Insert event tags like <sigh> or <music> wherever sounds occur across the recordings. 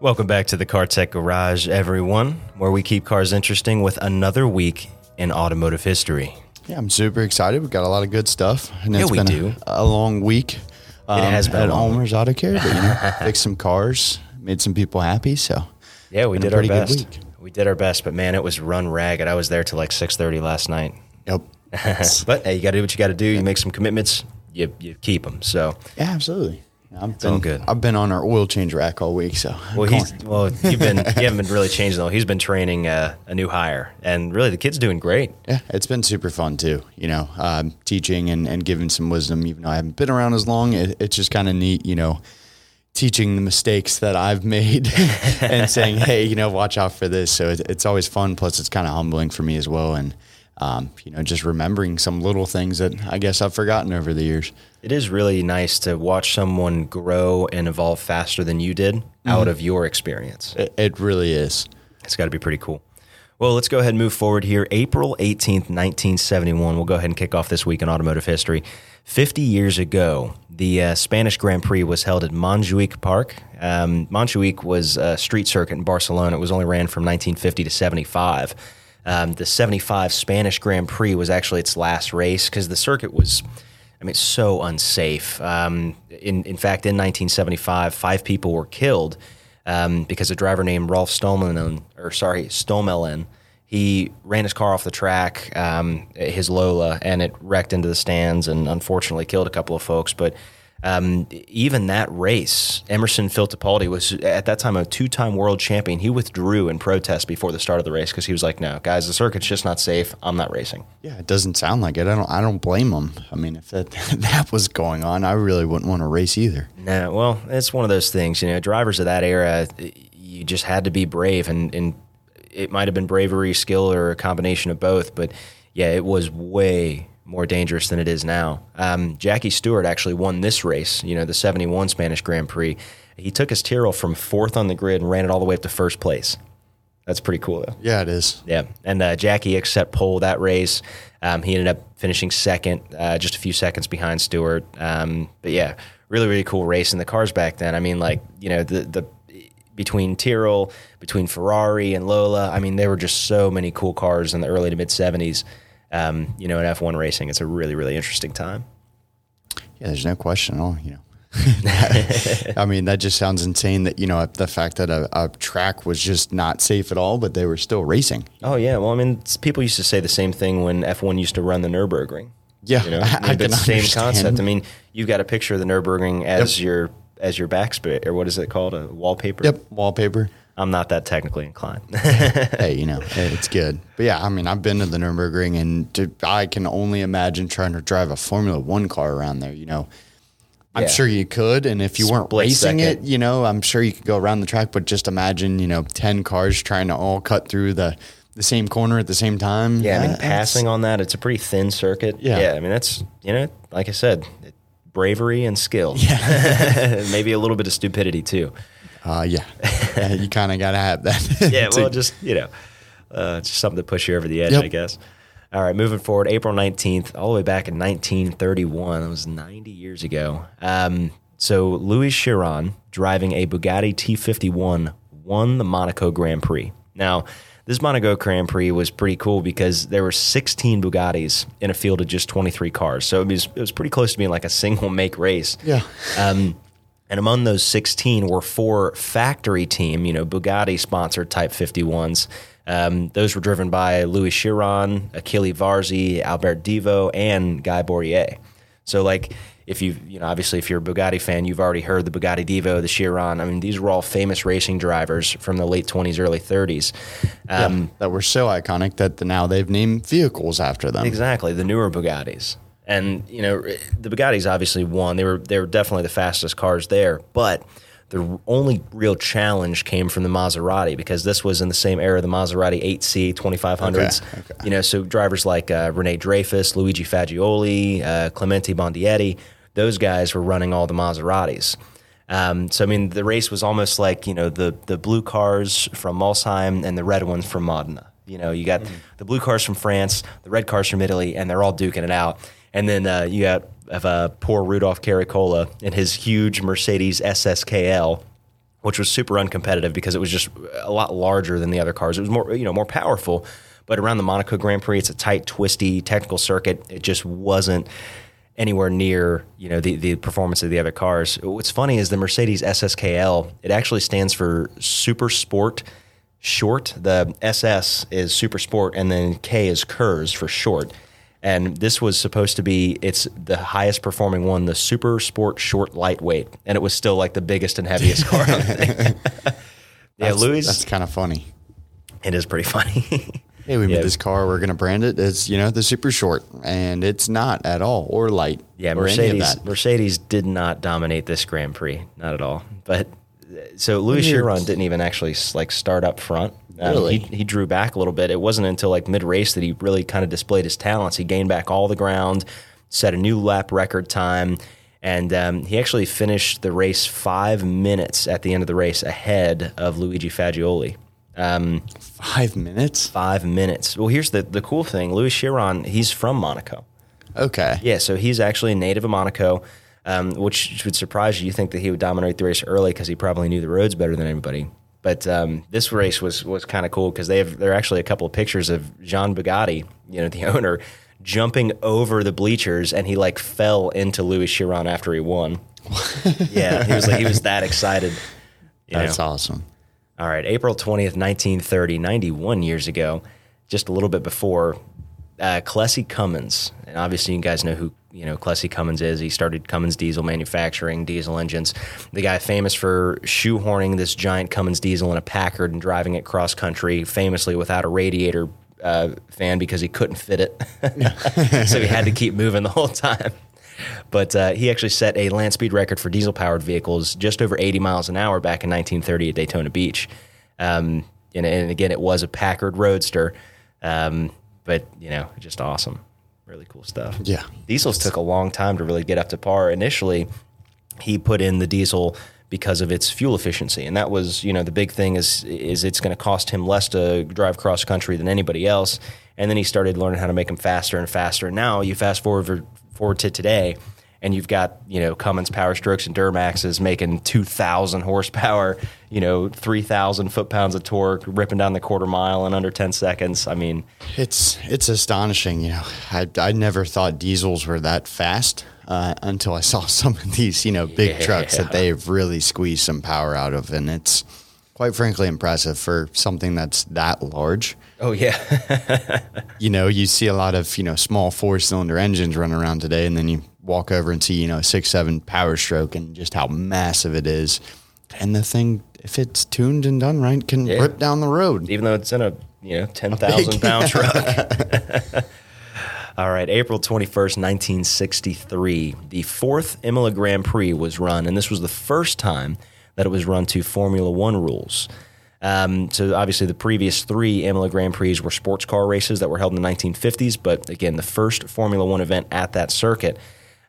Welcome back to the Car Tech Garage, everyone, where we keep cars interesting with another week in automotive history. Yeah, I'm super excited. We've got a lot of good stuff. And Yeah, it's we been do. A, a long week. um, has been at long Ulmer's Auto Care, but you know, <laughs> fixed some cars, made some people happy. So Yeah, we Been a did our pretty good best. week. We did our best, but man, it was run ragged. I was there till like six thirty last night. yep. <laughs> but hey, you got to do what you got to do. You make some commitments, you you keep them. So, yeah, absolutely. I've all been good. I've been on our oil change rack all week. So I'm well, he's well, you've been you haven't been really <laughs> changing though. He's been training uh, a new hire, and really the kid's doing great. yeah, it's been super fun too. You know, um, teaching and, and giving some wisdom. Even though I haven't been around as long, it, it's just kind of neat. You know, teaching the mistakes that I've made <laughs> and saying, hey, you know, watch out for this. So it, it's always fun. Plus, it's kind of humbling for me as well. And um, you know, just remembering some little things that I guess I've forgotten over the years. It is really nice to watch someone grow and evolve faster than you did out of your experience. It, it really is. It's got to be pretty cool. Well, let's go ahead and move forward here. April 18th, 1971. We'll go ahead and kick off this week in automotive history. 50 years ago, the uh, Spanish Grand Prix was held at Montjuic Park. Um, Montjuic was a street circuit in Barcelona. It was only ran from 1950 to 75. Um, the 75 Spanish Grand Prix was actually its last race because the circuit was, I mean, it's so unsafe. Um, in, in fact, in 1975, five people were killed um, because a driver named Rolf Stommelen, or sorry, Stommelen, he ran his car off the track, um, his Lola, and it wrecked into the stands and unfortunately killed a couple of folks. But um, even that race, Emerson Fittipaldi was at that time a two-time world champion. He withdrew in protest before the start of the race because he was like, "No, guys, the circuit's just not safe. I'm not racing." Yeah, it doesn't sound like it. I don't. I don't blame him. I mean, if that <laughs> that was going on, I really wouldn't want to race either. No, well, it's one of those things. You know, drivers of that era, you just had to be brave, and, and it might have been bravery, skill, or a combination of both. But yeah, it was way more dangerous than it is now. Um, Jackie Stewart actually won this race. You know, the '71 Spanish Grand Prix. He took his Tyrrell from fourth on the grid and ran it all the way up to first place. That's pretty cool, though. Yeah, it is. Yeah, and uh, Jacky Ickx pole that race. Um, he ended up finishing second, uh, just a few seconds behind Stewart. Um, but yeah, really, really cool race. And the cars back then, I mean, like you know, the the between Tyrrell, between Ferrari and Lola, I mean, there were just so many cool cars in the early to mid '70s. Um, you know, in F1 racing, it's a really, really interesting time. Yeah, there's no question at all. You know, <laughs> I mean, that just sounds insane. That you know, the fact that a, a track was just not safe at all, but they were still racing. Oh yeah, well, I mean, people used to say the same thing when F1 used to run the Nurburgring. Yeah, You know, <laughs> I, I mean, I but can the same concept. I mean, you've got a picture of the Nurburgring as your as your backspit, or what is it called, a wallpaper? Yep, wallpaper. I'm not that technically inclined. <laughs> hey, you know, <laughs> it's good. But yeah, I mean, I've been to the Nurburgring, and to, I can only imagine trying to drive a Formula One car around there. You know, I'm Yeah. sure you could, and if you weren't racing second. it, you know, I'm sure you could go around the track. But just imagine, you know, ten cars trying to all cut through the the same corner at the same time. yeah, I mean, passing on that, it's a pretty thin circuit. Yeah. yeah. I mean, that's you know, like I said, bravery and skill. Yeah, <laughs> maybe a little bit of stupidity too. Uh, yeah, Yeah, you kind of got to have that. <laughs> yeah, <laughs> well, just you know, uh, just something to push you over the edge, Yep. I guess. All right, moving forward, April nineteenth, all the way back in 1931. That was 90 years ago. Um, so Louis Chiron, driving a Bugatti T51, won the Monaco Grand Prix. Now, this Monaco Grand Prix was pretty cool because there were 16 Bugattis in a field of just 23 cars. So it was it was pretty close to being like a single make race. yeah, Um, and among those 16 were four factory team, you know, Bugatti sponsored Type 51s. Um, those were driven by Louis Chiron, Achille Varzi, Albert Divo, and Guy Bouriat. So, like, if you, you know, obviously, if you're a Bugatti fan, you've already heard the Bugatti Divo, the Chiron. I mean, these were all famous racing drivers from the late 20s, early 30s. Um, yeah, that were so iconic that now they've named vehicles after them. Exactly, the newer Bugattis. And you know, the Bugattis obviously won. They were they were definitely the fastest cars there, but the only real challenge came from the Maserati because this was in the same era the Maserati 8C 2500s. Okay, okay. You know, so drivers like uh, Rene Dreyfus, Luigi Fagioli, uh, Clemente Biondetti, those guys were running all the Maseratis. Um, so I mean, the race was almost like you know the the blue cars from Molsheim and the red ones from Modena. You know, you got the blue cars from France, the red cars from Italy, and they're all duking it out. And then uh, you got of uh, poor Rudolf Caracciola in his huge Mercedes SSKL which was super uncompetitive because it was just a lot larger than the other cars. It was more, you know, more powerful. But around the Monaco Grand Prix, it's a tight, twisty, technical circuit. It just wasn't anywhere near, you know, the, the performance of the other cars. What's funny is the Mercedes SSKL. It actually stands for Super Sport Short. The SS is Super Sport, and then K is Kurz for short. And this was supposed to be it's the highest performing one, the Super Sport Short Lightweight, and it was still like the biggest and heaviest <laughs> car. <laughs> yeah, That's- Louis, That's kind of funny. it is pretty funny. <laughs> Hey, we Yeah. made this car. We're going to brand it as, you know, the super short. And it's not at all, or light. Yeah, or Mercedes. Mercedes did not dominate this Grand Prix, not at all. But so Louis Chiron didn't even actually like start up front. Um, Really? he, he drew back a little bit. It wasn't until like mid race that he really kind of displayed his talents. He gained back all the ground, set a new lap record time, and um, he actually finished the race five minutes at the end of the race ahead of Luigi Fagioli. Um, Five minutes? five minutes. Well, here's the the cool thing: Louis Chiron, he's from Monaco. Okay. Yeah, so he's actually a native of Monaco, um, which would surprise you. You think that he would dominate the race early because he probably knew the roads better than anybody. But um, this race was was kind of cool because they have there are actually a couple of pictures of Jean Bugatti, you know, the <laughs> owner, jumping over the bleachers, and he like fell into Louis Chiron after he won. <laughs> yeah, he was like, he was that excited. That's know. awesome. All right, April 20th, 1930, 91 years ago, just a little bit before, uh, Cummins, and obviously you guys know who you know Clessie Cummins is. He started Cummins Diesel manufacturing diesel engines. The guy famous for shoehorning this giant Cummins diesel in a Packard and driving it cross country, famously without a radiator uh, fan because he couldn't fit it, <laughs> so he had to keep moving the whole time. But uh, he actually set a land speed record for diesel powered vehicles just over 80 miles an hour back in 1930 at Daytona Beach. Um, and, and again, it was a Packard Roadster, um, but you know, just awesome, really cool stuff. Yeah. diesels took a long time to really get up to par. Initially, he put in the diesel because of its fuel efficiency, and that was you know the big thing is is it's going to cost him less to drive cross country than anybody else. And then he started learning how to make them faster and faster. And now you fast forward forward to today, and you've got you know Cummins Power Strokes and Duramaxes making two thousand horsepower, you know three thousand foot pounds of torque, ripping down the quarter mile in under ten seconds. I mean, It's it's astonishing, you know. I I never thought diesels were that fast uh, until I saw <laughs> some of these, you know, big trucks that they've really squeezed some power out of, and it's quite frankly impressive for something that's that large. oh yeah, <laughs> You know, you see a lot of you know small four cylinder engines running around today, and then you walk over and see you know a six seven Power Stroke and just how massive it is, and the thing. If it's tuned and done right, can Yeah. rip down the road. even though it's in a you know <laughs> ten thousand pound <laughs> truck. <laughs> All right, April twenty first, nineteen sixty three. The fourth Imola Grand Prix was run, and this was the first time that it was run to Formula One rules. Um, so obviously, the previous three Imola Grand Prix were sports car races that were held in the 1950s, but again, the first Formula One event at that circuit.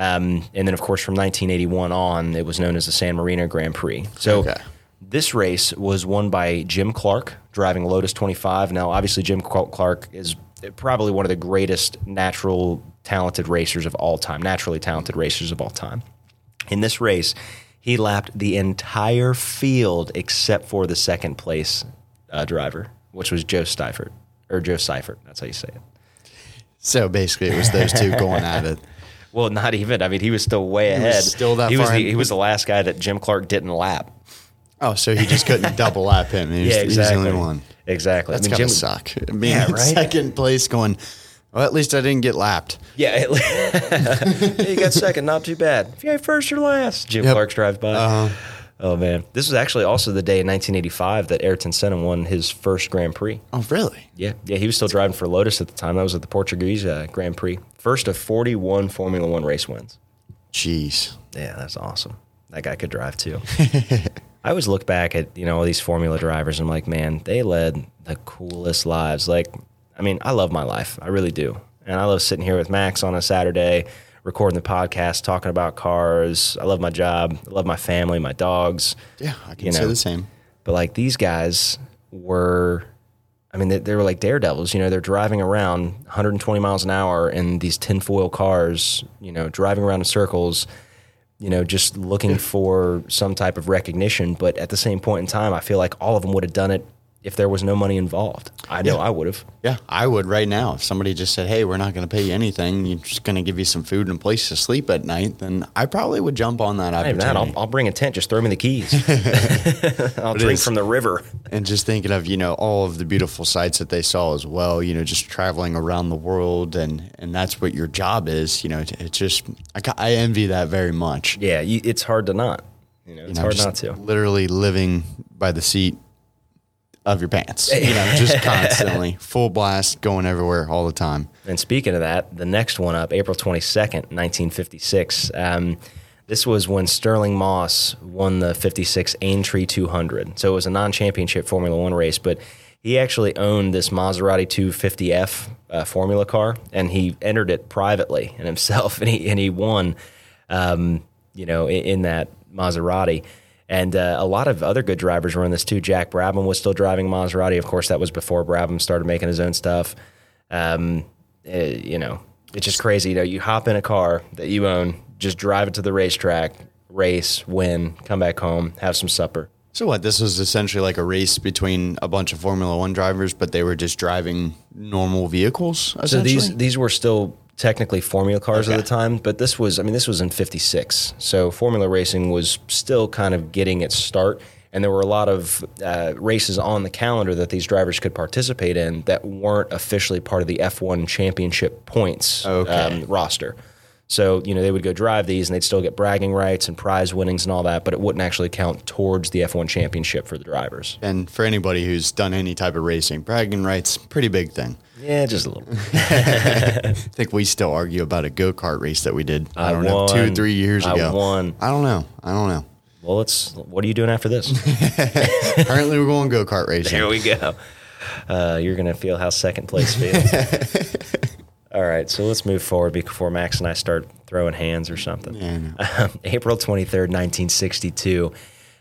Um, and then, of course, from 1981 on, it was known as the San Marino Grand Prix. So Okay. this race was won by Jim Clark driving Lotus 25. Now, obviously, Jim Clark is probably one of the greatest natural talented racers of all time, naturally talented racers of all time. In this race, he lapped the entire field except for the second place uh, driver, which was Jo Siffert, or Jo Siffert. That's how you say it. So basically, it was those two going at it. <laughs> Well, not even. I mean, he was still way was ahead. still that he was far the, he was the last guy that Jim Clark didn't lap. Oh, so he just couldn't <laughs> double lap him. He was, Yeah, he was the exactly. only one. Exactly. That's I mean, Jim, suck. Being Yeah, right? second place, going. Well, at least I didn't get lapped. Yeah, it, <laughs> you got second, not too bad. If you ain't first or last, Jim Yep. Clark drives by. Uh-huh. Oh man, this was actually also the day in 1985 that Ayrton Senna won his first Grand Prix. Oh, really? Yeah, yeah, he was still driving for Lotus at the time. That was at the Portuguese uh, Grand Prix, first of 41 Formula One race wins. Jeez. Yeah, that's awesome. That guy could drive too. <laughs> I always look back at you know all these Formula drivers. and I'm like, man, they led the coolest lives. Like, I mean, I love my life, I really do, and I love sitting here with Max on a Saturday, recording the podcast, talking about cars. I love my job. I love my family, my dogs. Yeah, I can You say know. the same. But like these guys were, I mean, they, they were like daredevils. You know, they're driving around 120 miles an hour in these tinfoil cars. You know, driving around in circles, you know, just looking for some type of recognition. But at the same point in time, I feel like all of them would have done it if there was no money involved. I know I would have. Yeah, I would right now. If somebody just said, "Hey, we're not going to pay you anything. You're just going to give you some food and a place to sleep at night," then I probably would jump on that Hey, opportunity. man, I'll, I'll bring a tent. Just throw me the keys. <laughs> <laughs> I'll drink is- from the river. and just thinking of you know all of the beautiful sights that they saw as well. You know, just traveling around the world, and and that's what your job is. You know, it's just I, I envy that very much. Yeah, you, it's hard to not. You know, it's You know, hard not to. Literally living by the seat of your pants. You know, just <laughs> constantly full blast, going everywhere all the time. And speaking of that, the next one up, April 22nd, 1956. Um, this was when Stirling Moss won the 56 Aintree 200. So it was a non championship Formula One race, but he actually owned this Maserati 250F uh, Formula car and he entered it privately and himself <laughs> and he, and he won, um, you know, in, in that Maserati. And uh, a lot of other good drivers were in this too. Jack Brabham was still driving Maserati. Of course, that was before Brabham started making his own stuff. Um, uh, you know, it's just crazy. You know, you hop in a car that you own, just drive it to the racetrack, race, win, come back home, have some supper. So what? This was essentially like a race between a bunch of Formula One drivers, but they were just driving normal vehicles. So these these were still technically formula cars at the time, but this was I mean this was in 56. So formula racing was still kind of getting its start and there were a lot of uh, races on the calendar that these drivers could participate in that weren't officially part of the F1 championship points Okay. um, roster. So, you know, they would go drive these and they'd still get bragging rights and prize winnings and all that, but it wouldn't actually count towards the F1 championship for the drivers. and for anybody who's done any type of racing, bragging rights, pretty big thing. Yeah, just a little. <laughs> I think we still argue about a go kart race that we did. I, I don't know, two, won. three years I ago. won. I don't know. I don't know. Well, let's. What are you doing after this? <laughs> Apparently, we're going go kart racing. There we go. Uh, you're going to feel how second place feels. <laughs> All right, so let's move forward before Max and I start throwing hands or something. Yeah. Um, April 23rd, 1962.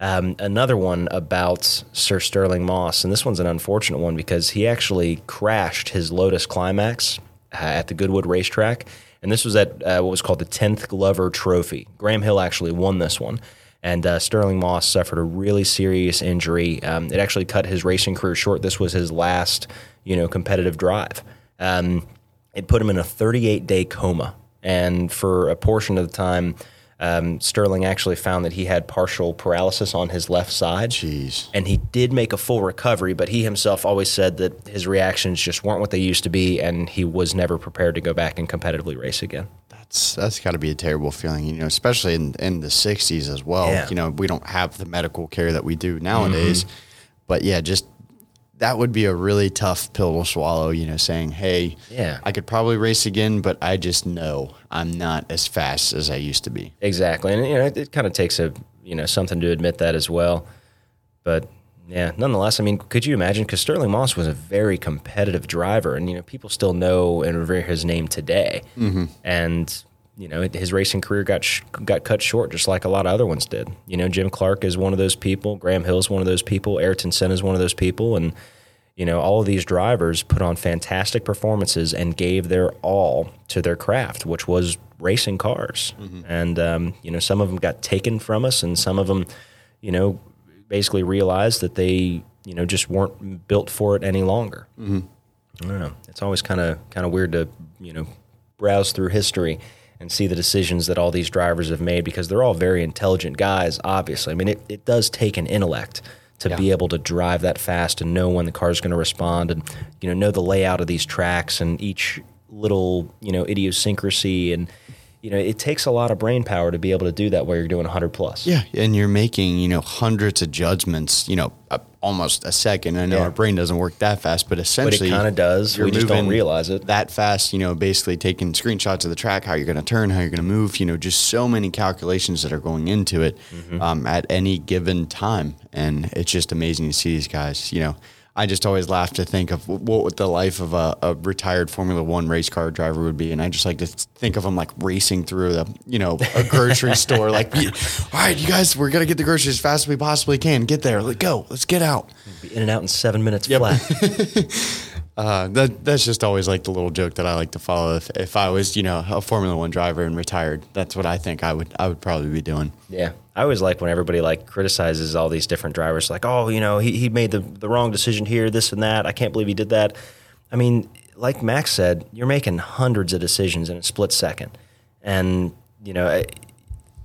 Um, another one about Sir Stirling Moss, and this one's an unfortunate one because he actually crashed his Lotus Climax uh, at the Goodwood Racetrack, and this was at uh, what was called the 10th Glover Trophy. Graham Hill actually won this one, and uh, Stirling Moss suffered a really serious injury. Um, it actually cut his racing career short. This was his last, you know, competitive drive. Um, it put him in a 38 day coma. And for a portion of the time, um, Stirling actually found that he had partial paralysis on his left side. Jeez. And he did make a full recovery, but he himself always said that his reactions just weren't what they used to be, and he was never prepared to go back and competitively race again. That's that's got to be a terrible feeling, you know, especially in, in the 60s as well. Yeah. You know, we don't have the medical care that we do nowadays. But yeah, just that would be a really tough pill to swallow, you know, saying, hey, Yeah. I could probably race again, but I just know I'm not as fast as I used to be. Exactly, and you know, it, it kind of takes a you know something to admit that as well. But yeah, nonetheless, I mean, could you imagine? Because Stirling Moss was a very competitive driver, and you know, people still know and revere his name today. Mm-hmm. And you know, his racing career got sh- got cut short, just like a lot of other ones did. You know, Jim Clark is one of those people. Graham Hill is one of those people. Ayrton Senna is one of those people, and you know, all of these drivers put on fantastic performances and gave their all to their craft, which was racing cars. And, um, you know, some of them got taken from us, and some of them, you know, basically realized that they, you know, just weren't built for it any longer. I don't know. It's always kind of kind of weird to, you know, browse through history and see the decisions that all these drivers have made because they're all very intelligent guys, obviously. I mean, it, it does take an intellect to be able to drive that fast and know when the car's going to respond and, you know, know the layout of these tracks and each little, you know, idiosyncrasy. And, you know, it takes a lot of brain power to be able to do that while you're doing 100 plus. Yeah, and you're making you know hundreds of judgments, you know, uh, almost a second. I know Yeah. our brain doesn't work that fast, but essentially, kinda does. you're We just don't realize it. that fast. You know, basically taking screenshots of the track, how you're going to turn, how you're going to move. You know, just so many calculations that are going into it Mm-hmm. um, at any given time, and it's just amazing to see these guys. You know. I just always laugh to think of what would the life of a, a retired Formula One race car driver would be, and I just like to think of them like racing through the, you know, a grocery <laughs> store. Like, all right, you guys, we're gonna get the groceries as fast as we possibly can. Get there, let's go, let's get out. Be in and out in seven minutes flat. <laughs> Uh, that that's just always like the little joke that I like to follow. If, if I was, you know, a Formula One driver and retired, that's what I think I would I would probably be doing. Yeah. I always like when everybody like criticizes all these different drivers, like, oh, you know, he, he made the, the wrong decision here, this and that. I can't believe he did that. I mean, like Max said, you're making hundreds of decisions in a split second. And, you know,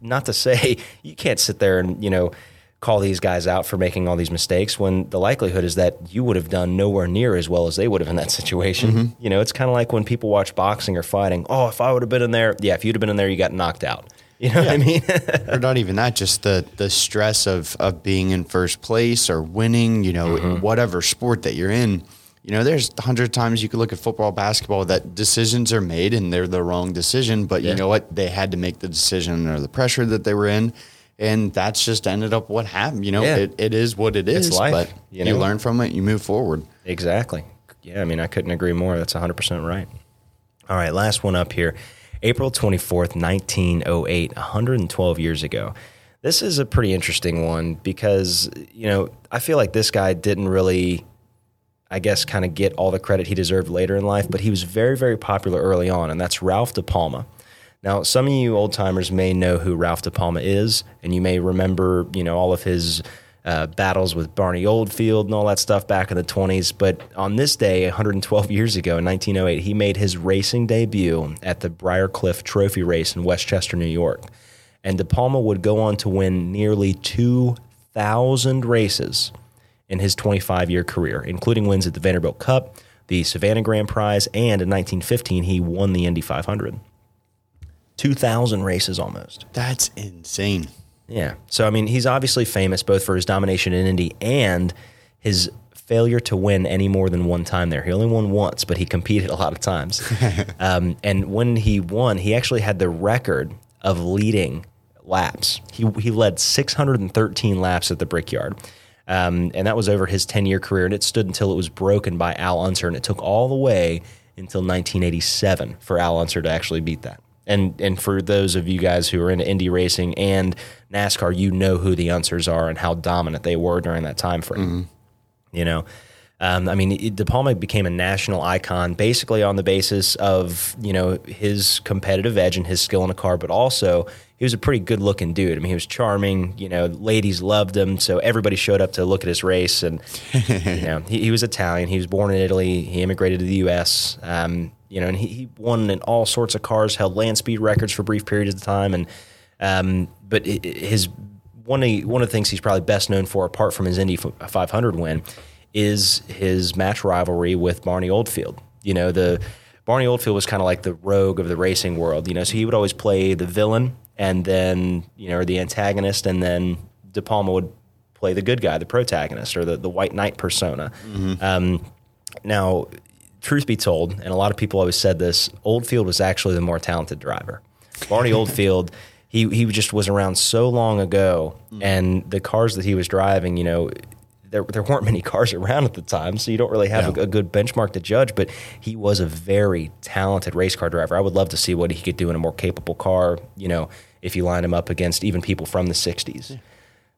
not to <laughs> say you can't sit there and, you know, call these guys out for making all these mistakes when the likelihood is that you would have done nowhere near as well as they would have in that <laughs> situation. Mm-hmm. You know, it's kind of like when people watch boxing or fighting. Oh, if I would have been in there, yeah, if you'd have been in there, you got knocked out. <laughs> You know yeah. what I mean? or not even that, just the the stress of of being in first place or winning. You know, mm-hmm. whatever sport that you're in. You know, there's a hundred times you could look at football, basketball that decisions are made and they're the wrong decision, but yeah. you know what? They had to make the decision or the pressure that they were in and that's just ended up what happened. You know, yeah. it, it is what it is. It's life, but you, know? you learn from it, you move forward. Exactly. Yeah, I mean, I couldn't agree more. That's 100% right. All right, last one up here. April 24th, 1908, 112 years ago. This is a pretty interesting one because, you know, I feel like this guy didn't really, I guess, kind of get all the credit he deserved later in life, but he was very, very popular early on, and that's Ralph De Palma. Now, some of you old timers may know who Ralph De Palma is, and you may remember, you know, all of his uh, battles with Barney Oldfield and all that stuff back in the 20s. But on this day, 112 years ago, in 1908, he made his racing debut at the Briarcliff Trophy Race in Westchester, New York. And De Palma would go on to win nearly 2,000 races in his 25 year career, including wins at the Vanderbilt Cup, the Savannah Grand Prize, and in 1915, he won the Indy 500. 2,000 races almost. That's insane. Yeah. So, I mean, he's obviously famous both for his domination in Indy and his failure to win any more than one time there. He only won once, but he competed a lot of times. <laughs> um, and when he won, he actually had the record of leading laps. He, he led 613 laps at the Brickyard. Um, and that was over his 10 year career. And it stood until it was broken by Al Unser. And it took all the way until 1987 for Al Unser to actually beat that and and for those of you guys who are into Indy racing and NASCAR, you know who the Unsers are and how dominant they were during that time frame. Mm-hmm. You know, um, I mean, De Palma became a national icon basically on the basis of you know his competitive edge and his skill in a car, but also he was a pretty good looking dude. I mean, he was charming. You know, ladies loved him, so everybody showed up to look at his race. And <laughs> you know, he, he was Italian. He was born in Italy. He immigrated to the U.S. Um, you know, and he, he won in all sorts of cars, held land speed records for brief periods of time, and um, but his one of one of the things he's probably best known for, apart from his Indy 500 win, is his match rivalry with Barney Oldfield. You know, the Barney Oldfield was kind of like the rogue of the racing world. You know, so he would always play the villain, and then you know, or the antagonist, and then De Palma would play the good guy, the protagonist, or the the white knight persona. Mm-hmm. Um, now, truth be told, and a lot of people always said this, Oldfield was actually the more talented driver. Barney Oldfield, he he just was around so long ago, mm. and the cars that he was driving, you know, there there weren't many <laughs> cars around at the time, so you don't really have a, a, good benchmark to judge. But he was a very talented race car driver. I would love to see what he could do in a more capable car. You know, if you line him up against even people from the '60s.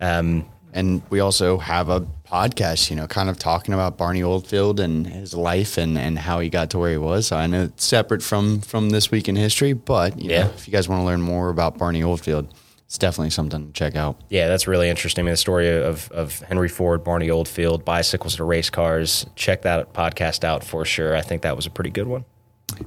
Yeah. Um, and we also have a podcast, you know, kind of talking about Barney Oldfield and his life and, and how he got to where he was. So I know it's separate from from this week in history, but yeah, know, if you guys want to learn more about Barney Oldfield, it's definitely something to check out. Yeah, that's really interesting. I mean, the story of, of Henry Ford, Barney Oldfield, bicycles to race cars. Check that podcast out for sure. I think that was a pretty good one.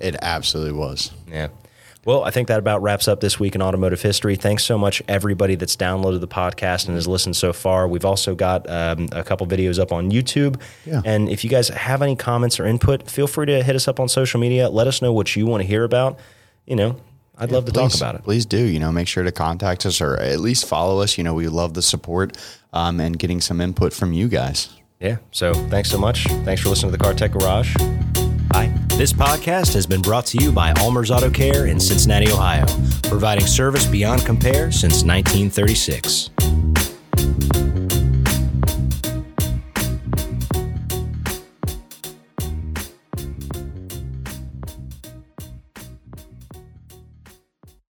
It absolutely was. Yeah. Well, I think that about wraps up this week in automotive history. Thanks so much, everybody that's downloaded the podcast and has listened so far. We've also got um, a couple videos up on YouTube. Yeah. And if you guys have any comments or input, feel free to hit us up on social media. Let us know what you want to hear about. You know, I'd yeah, love to please, talk about it. Please do. You know, make sure to contact us or at least follow us. You know, we love the support um, and getting some input from you guys. Yeah. So thanks so much. Thanks for listening to the Car Tech Garage. Hi. This podcast has been brought to you by Ulmer's Auto Care in Cincinnati, Ohio, providing service beyond compare since 1936.